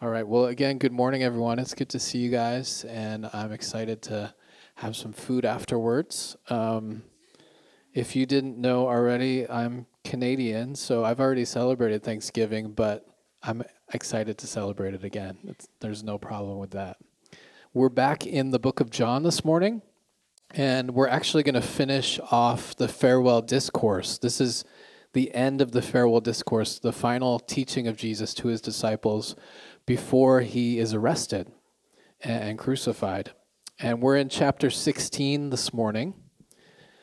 All right. Well, again, good morning, everyone. It's good to see you guys, and I'm excited to have some food afterwards. Um, if you didn't know already, I'm Canadian, so I've already celebrated Thanksgiving, but I'm excited to celebrate it again. It's, there's no problem with that. We're back in the book of John this morning, and we're actually going to finish off the farewell discourse. This is the end of the farewell discourse, the final teaching of Jesus to his disciples before he is arrested and, crucified. And we're in chapter 16 this morning.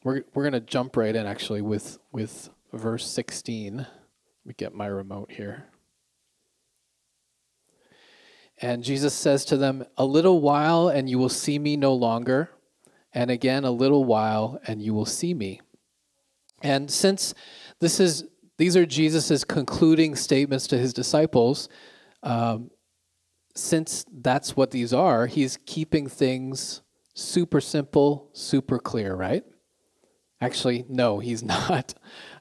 We're, we're going to jump right in actually with, with verse 16. Let me get my remote here. And Jesus says to them, A little while and you will see me no longer. And again, a little while and you will see me. And since this is, these are Jesus' concluding statements to his disciples, um, since that's what these are, he's keeping things super simple, super clear, right? Actually, no, he's not.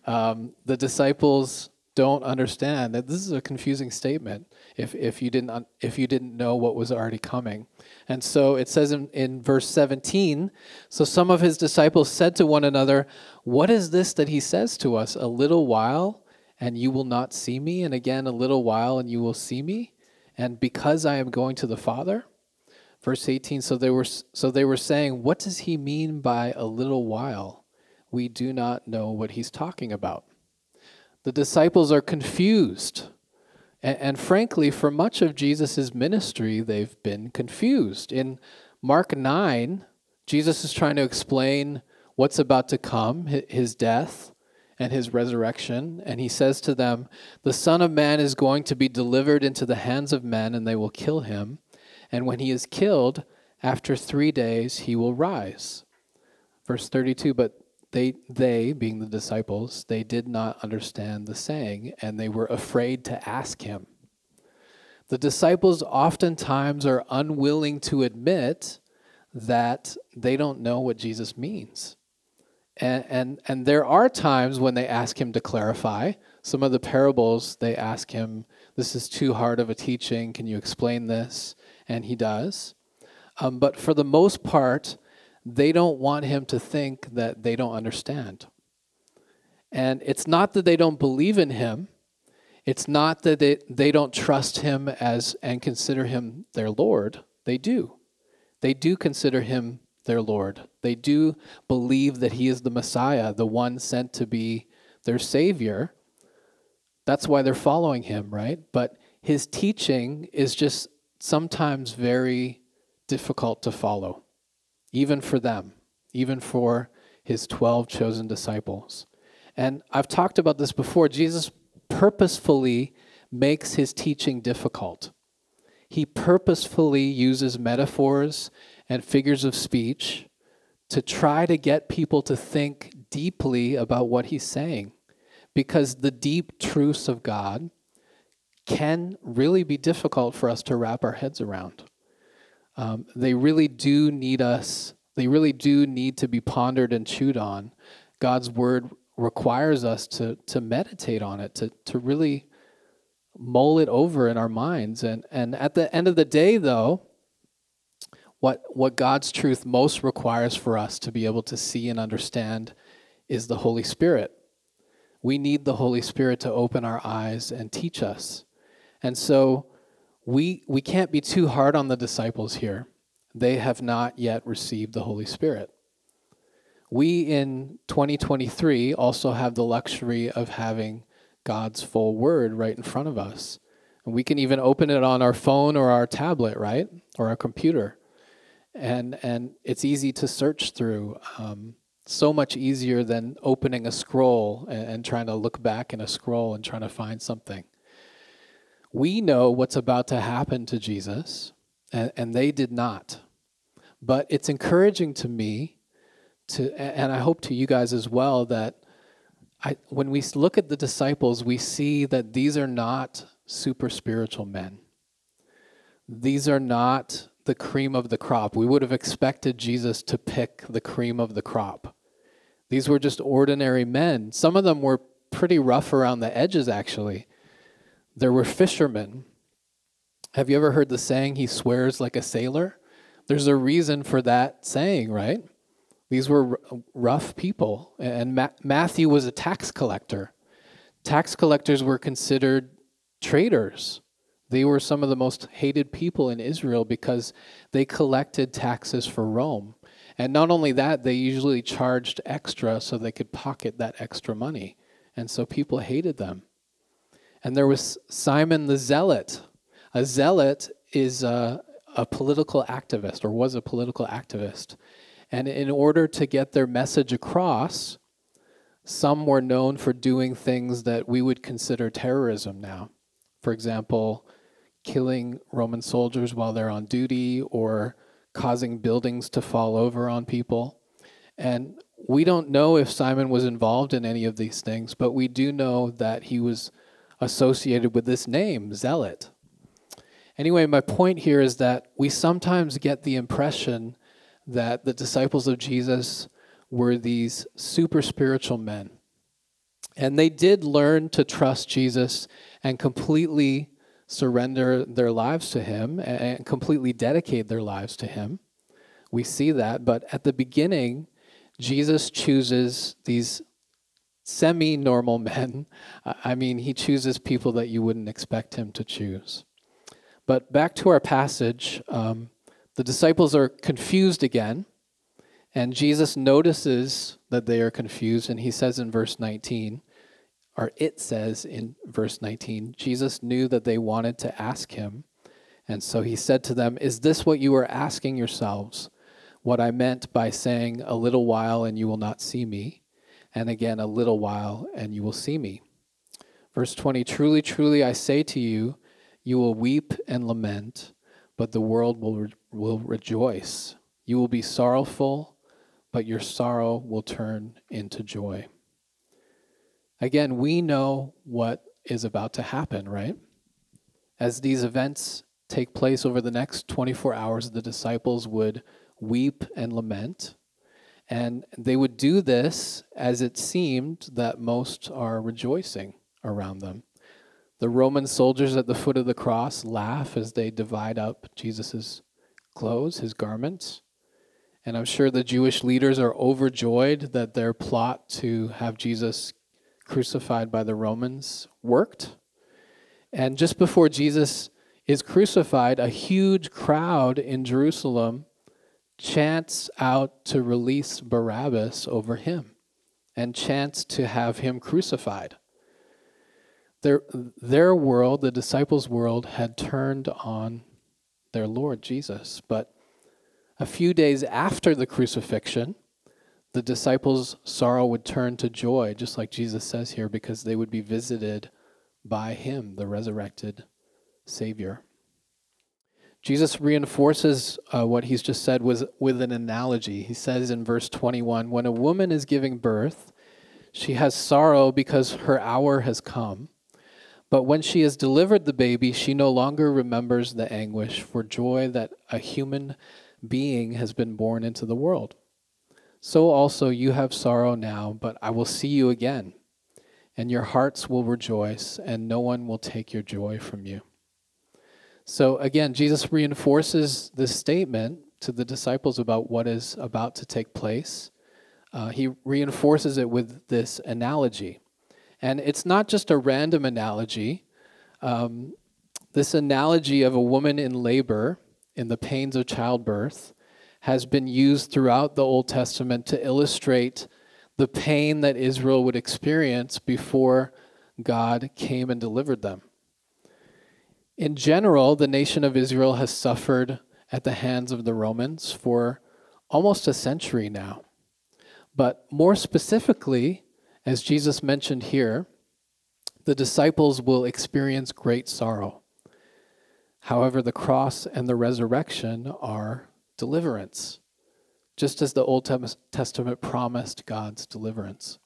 Um, the disciples don't understand that this is a confusing statement if, if you didn't if you didn't know what was already coming and so it says in, in verse 17 so some of his disciples said to one another what is this that he says to us a little while and you will not see me and again a little while and you will see me and because I am going to the Father. Verse 18 so they were so they were saying what does he mean by a little while? We do not know what he's talking about. The disciples are confused. And, and frankly, for much of Jesus' ministry, they've been confused. In Mark 9, Jesus is trying to explain what's about to come, his death, and his resurrection. And he says to them, The Son of Man is going to be delivered into the hands of men, and they will kill him. And when he is killed, after three days he will rise. Verse 32 But they, they, being the disciples, they did not understand the saying, and they were afraid to ask him. The disciples oftentimes are unwilling to admit that they don't know what Jesus means. And, and, and there are times when they ask him to clarify. Some of the parables, they ask him, This is too hard of a teaching. Can you explain this? And he does. Um, but for the most part, they don't want him to think that they don't understand. And it's not that they don't believe in him, it's not that they, they don't trust him as and consider him their Lord. They do. They do consider him their Lord. They do believe that He is the Messiah, the one sent to be their Savior. That's why they're following Him, right? But His teaching is just sometimes very difficult to follow, even for them, even for His 12 chosen disciples. And I've talked about this before. Jesus purposefully makes His teaching difficult. He purposefully uses metaphors and figures of speech to try to get people to think deeply about what he's saying. Because the deep truths of God can really be difficult for us to wrap our heads around. Um, they really do need us, they really do need to be pondered and chewed on. God's word requires us to, to meditate on it, to, to really mull it over in our minds. And, and at the end of the day, though, what, what God's truth most requires for us to be able to see and understand is the Holy Spirit. We need the Holy Spirit to open our eyes and teach us. And so we, we can't be too hard on the disciples here. They have not yet received the Holy Spirit. We in 2023 also have the luxury of having God's full word right in front of us. And we can even open it on our phone or our tablet, right? Or our computer and and it's easy to search through. Um, so much easier than opening a scroll and, and trying to look back in a scroll and trying to find something. We know what's about to happen to Jesus, and, and they did not. But it's encouraging to me to, and I hope to you guys as well, that I, when we look at the disciples, we see that these are not super spiritual men. These are not the cream of the crop. We would have expected Jesus to pick the cream of the crop. These were just ordinary men. Some of them were pretty rough around the edges, actually. There were fishermen. Have you ever heard the saying, he swears like a sailor? There's a reason for that saying, right? These were r- rough people. And Ma- Matthew was a tax collector. Tax collectors were considered traitors. They were some of the most hated people in Israel because they collected taxes for Rome. And not only that, they usually charged extra so they could pocket that extra money. And so people hated them. And there was Simon the Zealot. A zealot is a, a political activist, or was a political activist. And in order to get their message across, some were known for doing things that we would consider terrorism now. For example, killing Roman soldiers while they're on duty or causing buildings to fall over on people. And we don't know if Simon was involved in any of these things, but we do know that he was associated with this name, Zealot. Anyway, my point here is that we sometimes get the impression that the disciples of Jesus were these super spiritual men. And they did learn to trust Jesus and completely surrender their lives to Him and completely dedicate their lives to Him. We see that. But at the beginning, Jesus chooses these semi normal men. I mean, He chooses people that you wouldn't expect Him to choose. But back to our passage, um, the disciples are confused again. And Jesus notices that they are confused, and he says in verse 19, or it says in verse 19, Jesus knew that they wanted to ask him. And so he said to them, Is this what you are asking yourselves? What I meant by saying, A little while and you will not see me, and again, a little while and you will see me. Verse 20 Truly, truly, I say to you, you will weep and lament, but the world will, re- will rejoice. You will be sorrowful, but your sorrow will turn into joy. Again, we know what is about to happen, right? As these events take place over the next 24 hours, the disciples would weep and lament. And they would do this as it seemed that most are rejoicing around them. The Roman soldiers at the foot of the cross laugh as they divide up Jesus' clothes, his garments. And I'm sure the Jewish leaders are overjoyed that their plot to have Jesus crucified by the Romans worked. And just before Jesus is crucified, a huge crowd in Jerusalem chants out to release Barabbas over him and chants to have him crucified. Their, their world, the disciples' world, had turned on their Lord Jesus. But a few days after the crucifixion, the disciples' sorrow would turn to joy, just like Jesus says here, because they would be visited by him, the resurrected Savior. Jesus reinforces uh, what he's just said with, with an analogy. He says in verse 21 When a woman is giving birth, she has sorrow because her hour has come. But when she has delivered the baby, she no longer remembers the anguish for joy that a human being has been born into the world. So also you have sorrow now, but I will see you again, and your hearts will rejoice, and no one will take your joy from you. So again, Jesus reinforces this statement to the disciples about what is about to take place. Uh, he reinforces it with this analogy. And it's not just a random analogy. Um, this analogy of a woman in labor in the pains of childbirth has been used throughout the Old Testament to illustrate the pain that Israel would experience before God came and delivered them. In general, the nation of Israel has suffered at the hands of the Romans for almost a century now. But more specifically, as Jesus mentioned here, the disciples will experience great sorrow. However, the cross and the resurrection are deliverance, just as the Old Testament promised God's deliverance.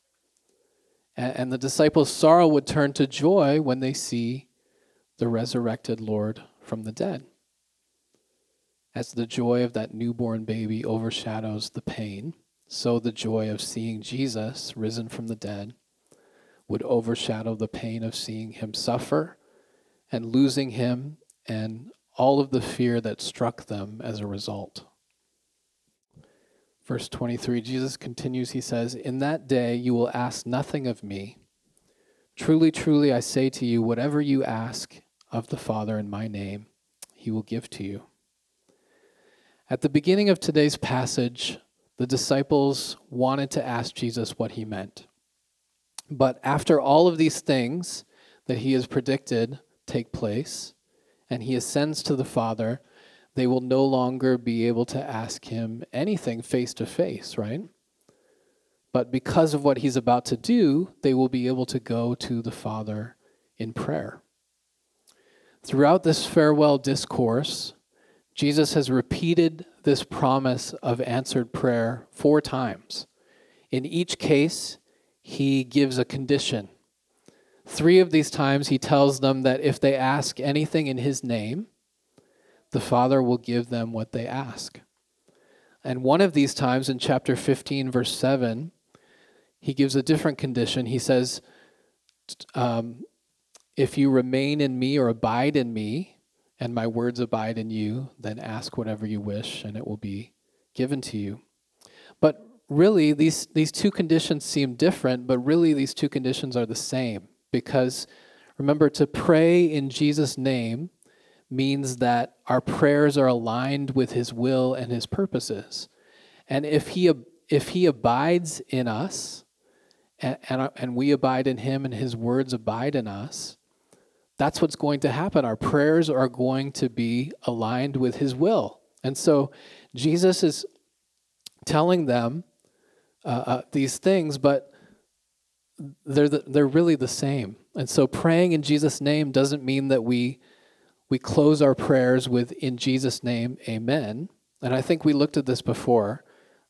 And the disciples' sorrow would turn to joy when they see the resurrected Lord from the dead. As the joy of that newborn baby overshadows the pain, so the joy of seeing Jesus risen from the dead would overshadow the pain of seeing him suffer and losing him and all of the fear that struck them as a result. Verse 23, Jesus continues, he says, In that day you will ask nothing of me. Truly, truly, I say to you, whatever you ask of the Father in my name, he will give to you. At the beginning of today's passage, the disciples wanted to ask Jesus what he meant. But after all of these things that he has predicted take place, and he ascends to the Father, they will no longer be able to ask him anything face to face, right? But because of what he's about to do, they will be able to go to the Father in prayer. Throughout this farewell discourse, Jesus has repeated this promise of answered prayer four times. In each case, he gives a condition. Three of these times, he tells them that if they ask anything in his name, the Father will give them what they ask. And one of these times in chapter 15, verse 7, he gives a different condition. He says, um, If you remain in me or abide in me, and my words abide in you, then ask whatever you wish, and it will be given to you. But really, these, these two conditions seem different, but really, these two conditions are the same. Because remember, to pray in Jesus' name means that our prayers are aligned with his will and his purposes. And if he, if he abides in us, and, and, and we abide in him and his words abide in us, that's what's going to happen. Our prayers are going to be aligned with his will. And so Jesus is telling them uh, uh, these things, but they're, the, they're really the same. And so praying in Jesus' name doesn't mean that we, we close our prayers with, in Jesus' name, amen. And I think we looked at this before.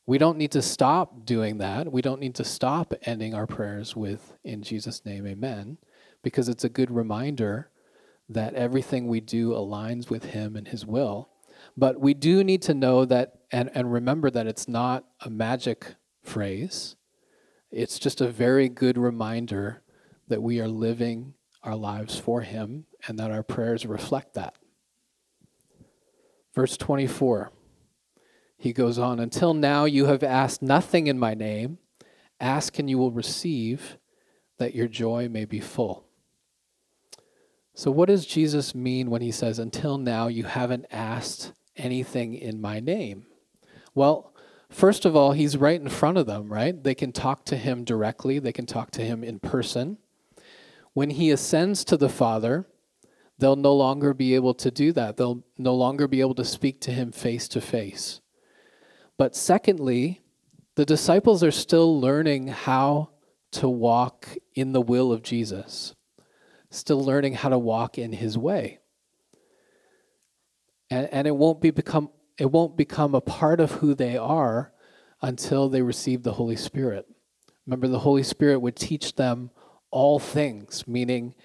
We don't need to stop doing that. We don't need to stop ending our prayers with, in Jesus' name, amen, because it's a good reminder that everything we do aligns with Him and His will. But we do need to know that and, and remember that it's not a magic phrase. It's just a very good reminder that we are living our lives for Him and that our prayers reflect that. Verse 24, he goes on, Until now you have asked nothing in my name. Ask and you will receive, that your joy may be full. So, what does Jesus mean when he says, Until now you haven't asked anything in my name? Well, First of all, he's right in front of them, right? They can talk to him directly, they can talk to him in person. When he ascends to the Father, they'll no longer be able to do that. They'll no longer be able to speak to him face to face. But secondly, the disciples are still learning how to walk in the will of Jesus, still learning how to walk in his way. And, and it won't be become it won't become a part of who they are until they receive the Holy Spirit. Remember, the Holy Spirit would teach them all things, meaning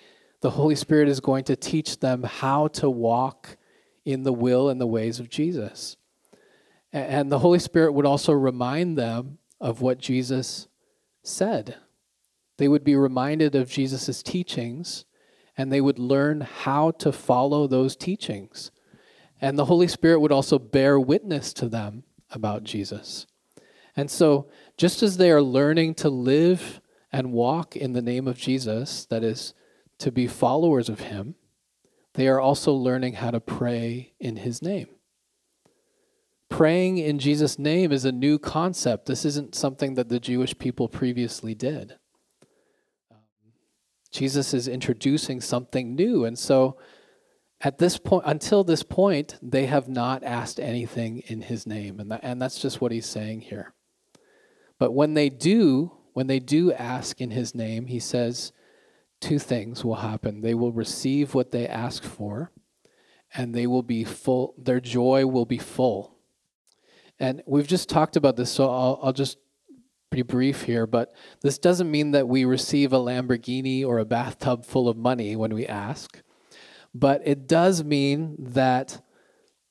the Holy Spirit is going to teach them how to walk in the will and the ways of Jesus. And the Holy Spirit would also remind them of what Jesus said. They would be reminded of Jesus' teachings and they would learn how to follow those teachings. And the Holy Spirit would also bear witness to them about Jesus. And so, just as they are learning to live and walk in the name of Jesus, that is, to be followers of Him, they are also learning how to pray in His name. Praying in Jesus' name is a new concept. This isn't something that the Jewish people previously did. Um, Jesus is introducing something new. And so, at this point until this point they have not asked anything in his name. And, that, and that's just what he's saying here. But when they do when they do ask in his name he says two things will happen. They will receive what they ask for and they will be full their joy will be full. And we've just talked about this so i'll, I'll just be brief here but this doesn't mean that we receive a lamborghini or a bathtub full of money when we ask but it does mean that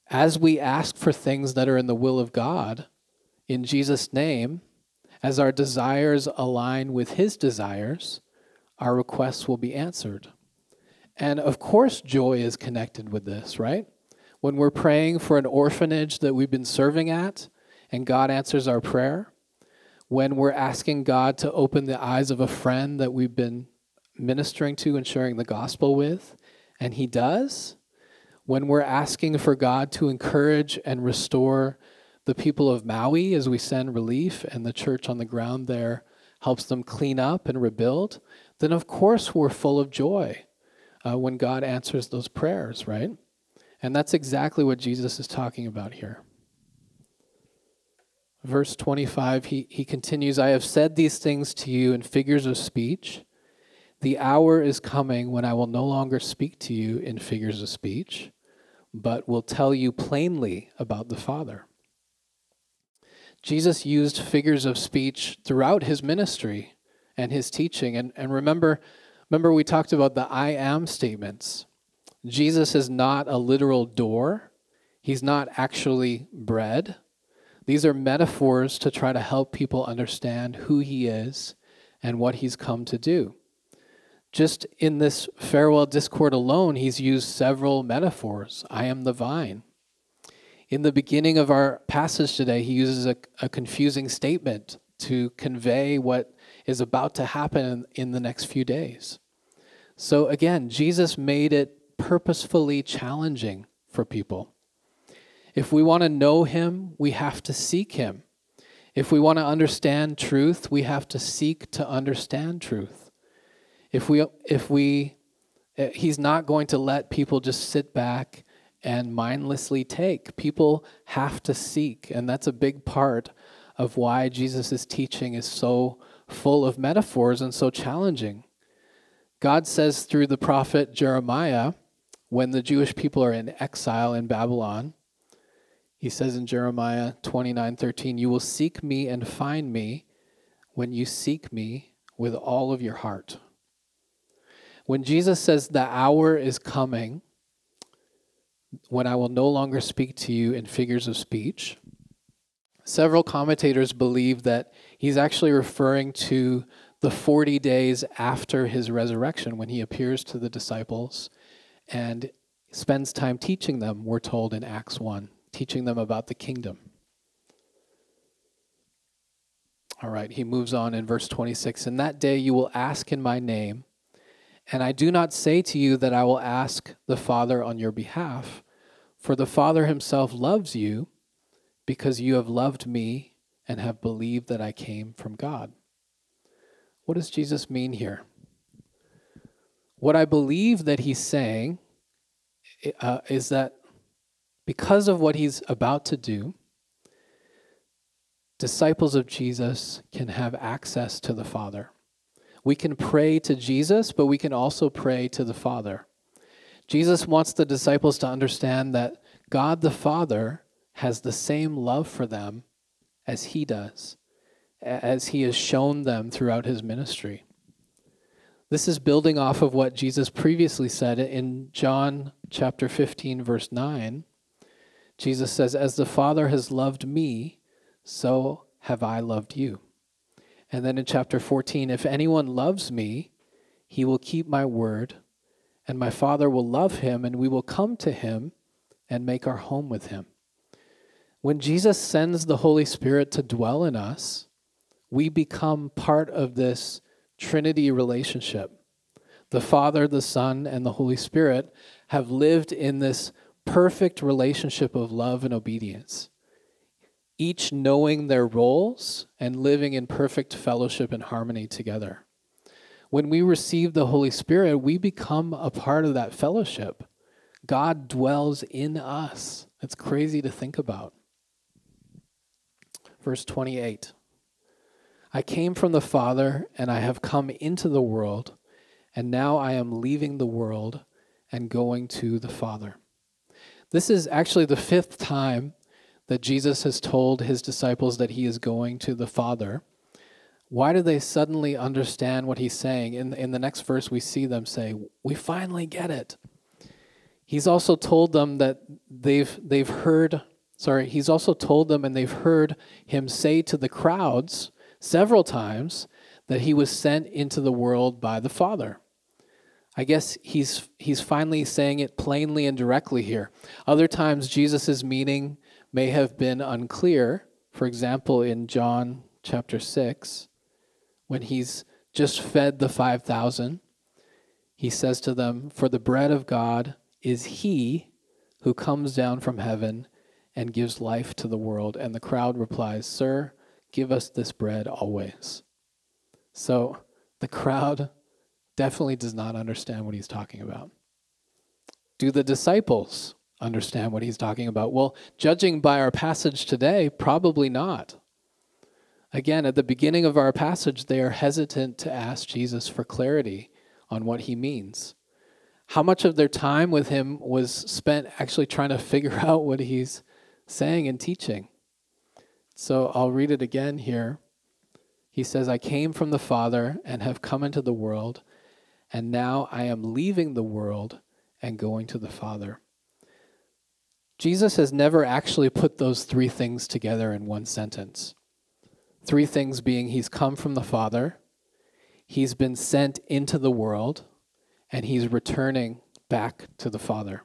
as we ask for things that are in the will of God, in Jesus' name, as our desires align with His desires, our requests will be answered. And of course, joy is connected with this, right? when we're praying for an orphanage that we've been serving at and God answers our prayer, when we're asking God to open the eyes of a friend that we've been ministering to and sharing the gospel with, and He does, when we're asking for God to encourage and restore the people of Maui as we send relief and the church on the ground there helps them clean up and rebuild, then of course we're full of joy uh, when God answers those prayers, right? And that's exactly what Jesus is talking about here. Verse 25, he, he continues I have said these things to you in figures of speech. The hour is coming when I will no longer speak to you in figures of speech, but will tell you plainly about the Father. Jesus used figures of speech throughout his ministry and his teaching. And, and remember, remember, we talked about the I am statements. Jesus is not a literal door, he's not actually bread. These are metaphors to try to help people understand who he is and what he's come to do. Just in this farewell discourse alone, he's used several metaphors. I am the vine. In the beginning of our passage today, he uses a, a confusing statement to convey what is about to happen in, in the next few days. So again, Jesus made it purposefully challenging for people. If we want to know him, we have to seek him. If we want to understand truth, we have to seek to understand truth. If we if we eh, he's not going to let people just sit back and mindlessly take. People have to seek, and that's a big part of why Jesus' teaching is so full of metaphors and so challenging. God says through the prophet Jeremiah, when the Jewish people are in exile in Babylon, he says in Jeremiah 29 13, You will seek me and find me when you seek me with all of your heart. When Jesus says the hour is coming when I will no longer speak to you in figures of speech, several commentators believe that he's actually referring to the 40 days after his resurrection when he appears to the disciples and spends time teaching them, we're told in Acts 1 teaching them about the kingdom. All right, he moves on in verse 26 In that day you will ask in my name, and I do not say to you that I will ask the Father on your behalf, for the Father himself loves you because you have loved me and have believed that I came from God. What does Jesus mean here? What I believe that he's saying uh, is that because of what he's about to do, disciples of Jesus can have access to the Father. We can pray to Jesus, but we can also pray to the Father. Jesus wants the disciples to understand that God the Father has the same love for them as he does, as he has shown them throughout his ministry. This is building off of what Jesus previously said in John chapter 15 verse 9 Jesus says, As the Father has loved me, so have I loved you. And then in chapter 14, if anyone loves me, he will keep my word, and my Father will love him, and we will come to him and make our home with him. When Jesus sends the Holy Spirit to dwell in us, we become part of this Trinity relationship. The Father, the Son, and the Holy Spirit have lived in this perfect relationship of love and obedience, each knowing their roles and living in perfect fellowship and harmony together. When we receive the Holy Spirit, we become a part of that fellowship. God dwells in us. It's crazy to think about. Verse 28 I came from the Father, and I have come into the world, and now I am leaving the world and going to the Father. This is actually the fifth time that Jesus has told his disciples that he is going to the Father. Why do they suddenly understand what he's saying? In, in the next verse, we see them say, We finally get it. He's also told them that they've, they've heard, sorry, he's also told them and they've heard him say to the crowds several times that he was sent into the world by the Father. I guess he's he's finally saying it plainly and directly here. Other times Jesus' is meaning may have been unclear. For example, in John chapter 6, when he's just fed the 5,000, he says to them, For the bread of God is he who comes down from heaven and gives life to the world. And the crowd replies, Sir, give us this bread always. So the crowd definitely does not understand what he's talking about. Do the disciples understand what he's talking about? Well, judging by our passage today, probably not. Again, at the beginning of our passage, they are hesitant to ask Jesus for clarity on what he means. How much of their time with him was spent actually trying to figure out what he's saying and teaching? So I'll read it again here. He says, I came from the Father and have come into the world, and now I am leaving the world and going to the Father. Jesus has never actually put those three things together in one sentence. Three things being He's come from the Father, He's been sent into the world, and He's returning back to the Father.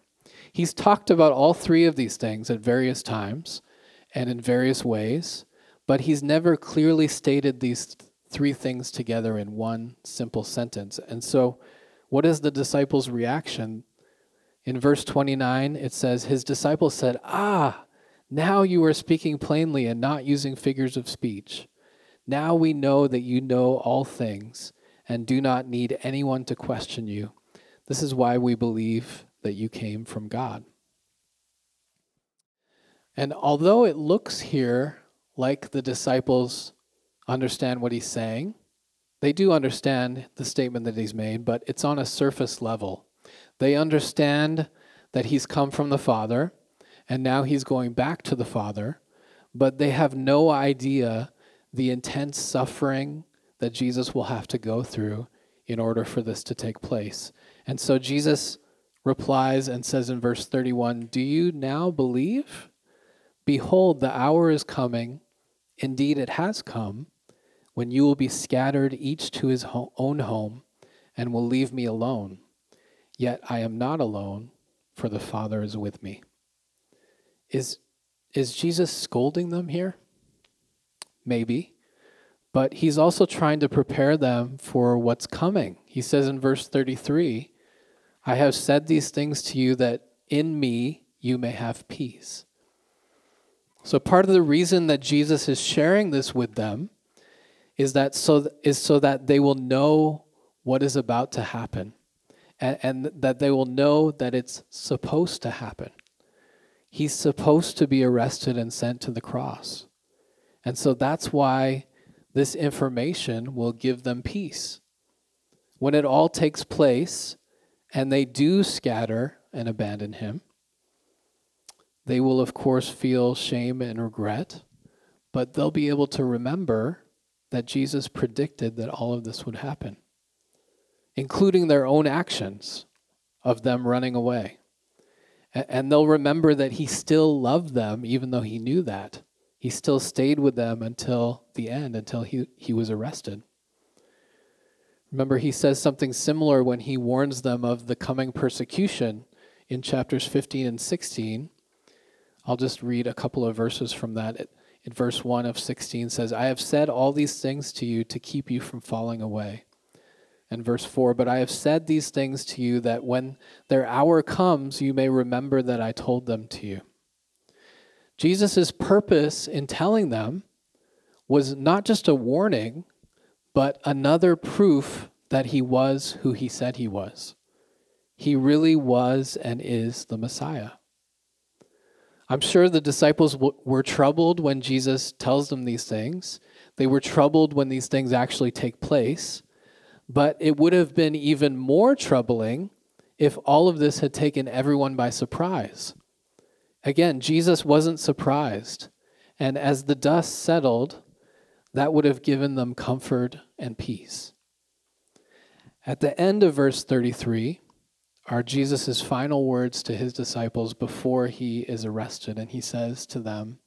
He's talked about all three of these things at various times and in various ways, but He's never clearly stated these three things together in one simple sentence. And so, what is the disciples' reaction? In verse 29, it says, His disciples said, Ah, now you are speaking plainly and not using figures of speech. Now we know that you know all things and do not need anyone to question you. This is why we believe that you came from God. And although it looks here like the disciples understand what he's saying. They do understand the statement that he's made, but it's on a surface level. They understand that he's come from the Father, and now he's going back to the Father, but they have no idea the intense suffering that Jesus will have to go through in order for this to take place. And so Jesus replies and says in verse 31 Do you now believe? Behold, the hour is coming, indeed it has come when you will be scattered each to his own home and will leave me alone. Yet I am not alone, for the Father is with me. Is, is Jesus scolding them here? Maybe. But he's also trying to prepare them for what's coming. He says in verse 33 I have said these things to you that in me you may have peace. So, part of the reason that Jesus is sharing this with them is that so is so that they will know what is about to happen and, and that they will know that it's supposed to happen. He's supposed to be arrested and sent to the cross. And so that's why this information will give them peace. When it all takes place and they do scatter and abandon him, they will, of course, feel shame and regret, but they'll be able to remember that Jesus predicted that all of this would happen, including their own actions of them running away. And they'll remember that he still loved them, even though he knew that. He still stayed with them until the end, until he, he was arrested. Remember, he says something similar when he warns them of the coming persecution in chapters 15 and 16. I'll just read a couple of verses from that. In verse 1 of 16 says, I have said all these things to you to keep you from falling away. And verse 4, but I have said these things to you that when their hour comes, you may remember that I told them to you. Jesus' purpose in telling them was not just a warning, but another proof that he was who he said he was. He really was and is the Messiah. I'm sure the disciples w- were troubled when Jesus tells them these things. They were troubled when these things actually take place. But it would have been even more troubling if all of this had taken everyone by surprise. Again, Jesus wasn't surprised. And as the dust settled, that would have given them comfort and peace. At the end of verse 33, are Jesus' final words to his disciples before he is arrested. And he says to them,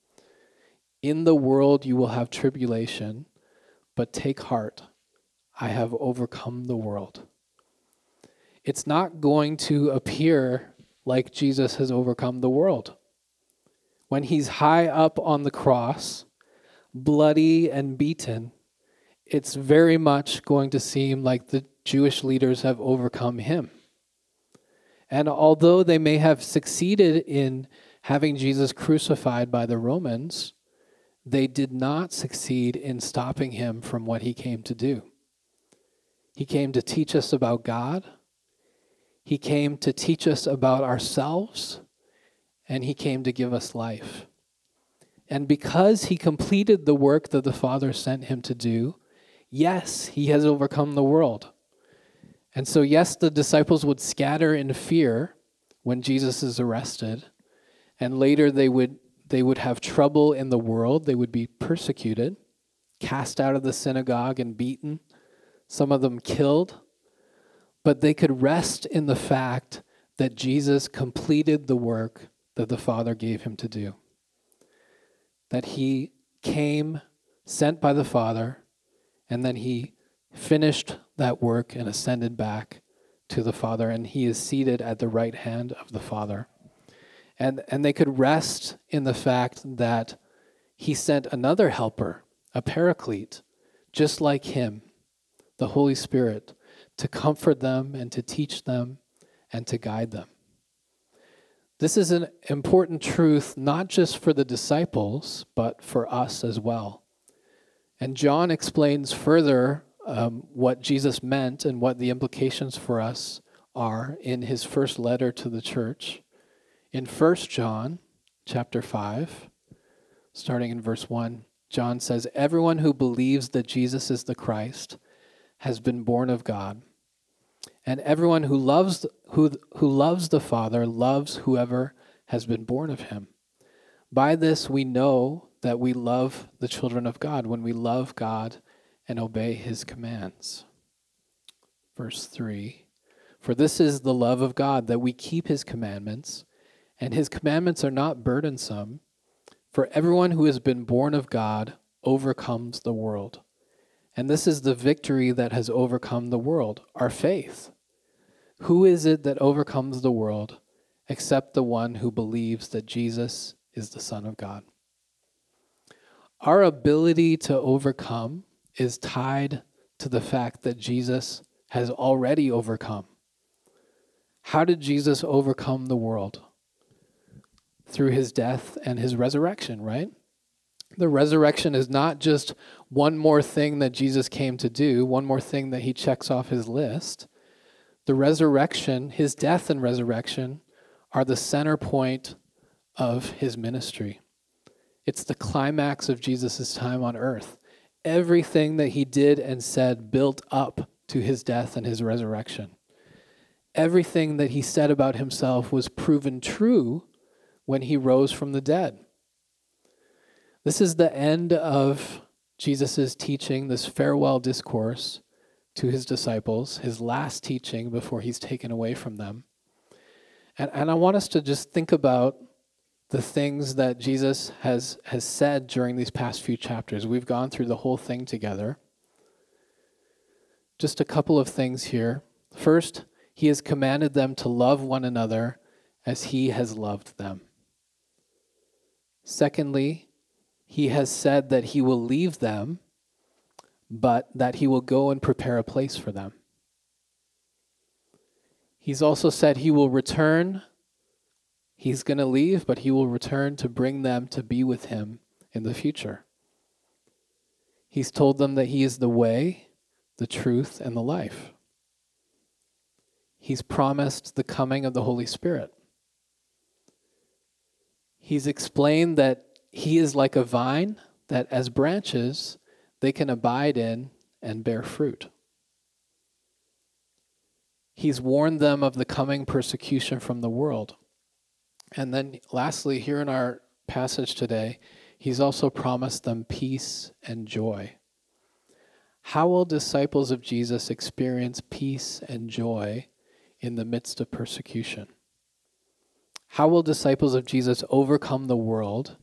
In the world you will have tribulation, but take heart, I have overcome the world. it's not going to appear like Jesus has overcome the world. When he's high up on the cross, bloody and beaten, it's very much going to seem like the Jewish leaders have overcome him. And although they may have succeeded in having Jesus crucified by the Romans, they did not succeed in stopping him from what he came to do. He came to teach us about God, he came to teach us about ourselves, and he came to give us life. And because he completed the work that the Father sent him to do, yes, he has overcome the world. And so, yes, the disciples would scatter in fear when Jesus is arrested, and later they would, they would have trouble in the world. They would be persecuted, cast out of the synagogue, and beaten, some of them killed. But they could rest in the fact that Jesus completed the work that the Father gave him to do. That he came, sent by the Father, and then he finished that work and ascended back to the Father, and he is seated at the right hand of the Father. And, and they could rest in the fact that he sent another helper, a paraclete, just like him, the Holy Spirit, to comfort them and to teach them and to guide them. This is an important truth, not just for the disciples, but for us as well. And John explains further um, what Jesus meant and what the implications for us are in his first letter to the church. In 1 John chapter 5, starting in verse 1, John says, Everyone who believes that Jesus is the Christ has been born of God. And everyone who loves, who, who loves the Father loves whoever has been born of him. By this we know that we love the children of God, when we love God and obey his commands. Verse 3 For this is the love of God, that we keep his commandments, and his commandments are not burdensome. For everyone who has been born of God overcomes the world. And this is the victory that has overcome the world, our faith. Who is it that overcomes the world except the one who believes that Jesus is the Son of God? Our ability to overcome is tied to the fact that Jesus has already overcome. How did Jesus overcome the world? Through his death and his resurrection, right? The resurrection is not just one more thing that Jesus came to do, one more thing that he checks off his list. The resurrection, his death and resurrection, are the center point of his ministry. It's the climax of Jesus' time on earth everything that he did and said built up to his death and his resurrection. Everything that he said about himself was proven true when he rose from the dead. This is the end of Jesus' teaching, this farewell discourse to his disciples, his last teaching before he's taken away from them. And, and I want us to just think about the things that Jesus has, has said during these past few chapters. We've gone through the whole thing together. Just a couple of things here. First, he has commanded them to love one another as he has loved them. Secondly, he has said that he will leave them, but that he will go and prepare a place for them. He's also said he will return He's going to leave, but he will return to bring them to be with him in the future. He's told them that he is the way, the truth, and the life. He's promised the coming of the Holy Spirit. He's explained that he is like a vine that, as branches, they can abide in and bear fruit. He's warned them of the coming persecution from the world. And then, lastly, here in our passage today, he's also promised them peace and joy. How will disciples of Jesus experience peace and joy in the midst of persecution? How will disciples of Jesus overcome the world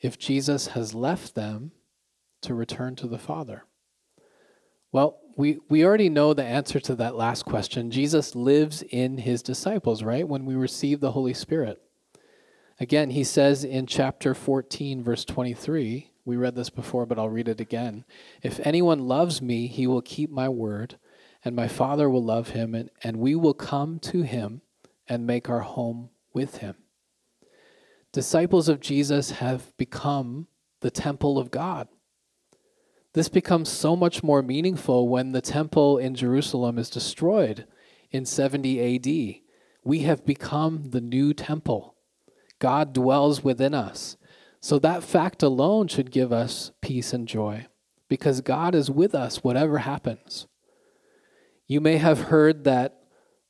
if Jesus has left them to return to the Father? Well, we, we already know the answer to that last question. Jesus lives in his disciples, right? When we receive the Holy Spirit. Again, he says in chapter 14, verse 23, we read this before, but I'll read it again. If anyone loves me, he will keep my word, and my Father will love him, and, and we will come to him and make our home with him. Disciples of Jesus have become the temple of God. This becomes so much more meaningful when the temple in Jerusalem is destroyed in 70 AD. We have become the new temple. God dwells within us. So that fact alone should give us peace and joy because God is with us whatever happens. You may have heard that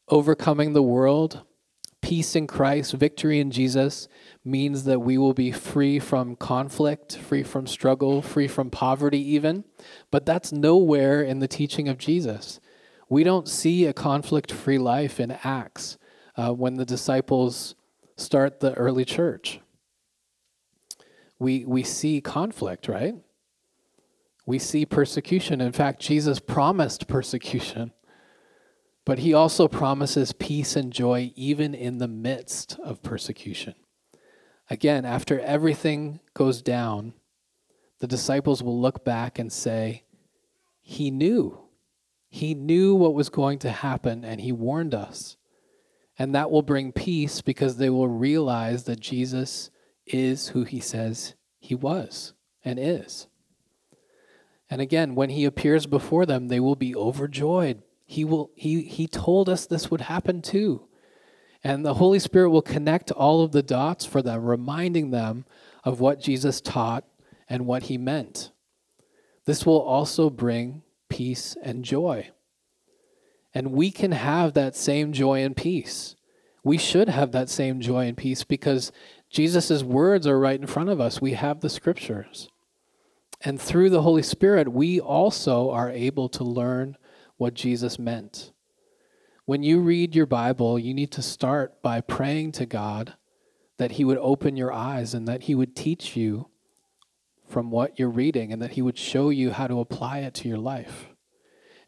overcoming the world, peace in Christ, victory in Jesus means that we will be free from conflict, free from struggle, free from poverty, even. But that's nowhere in the teaching of Jesus. We don't see a conflict free life in Acts uh, when the disciples start the early church. We, we see conflict, right? We see persecution. In fact, Jesus promised persecution. But he also promises peace and joy even in the midst of persecution. Again, after everything goes down, the disciples will look back and say, He knew. He knew what was going to happen and he warned us. And that will bring peace because they will realize that Jesus is who he says he was and is. And again, when he appears before them, they will be overjoyed he will he he told us this would happen too. And the Holy Spirit will connect all of the dots for them, reminding them of what Jesus taught and what he meant. This will also bring peace and joy. And we can have that same joy and peace. We should have that same joy and peace because Jesus' words are right in front of us. We have the scriptures. And through the Holy Spirit, we also are able to learn what Jesus meant. When you read your Bible, you need to start by praying to God that He would open your eyes and that He would teach you from what you're reading and that He would show you how to apply it to your life.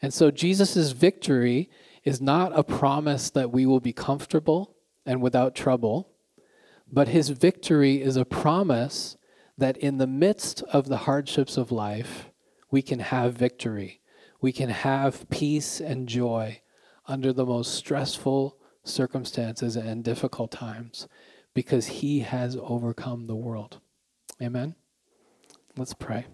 And so Jesus' victory is not a promise that we will be comfortable and without trouble, but His victory is a promise that in the midst of the hardships of life, we can have victory we can have peace and joy under the most stressful circumstances and difficult times because He has overcome the world. Amen? Let's pray.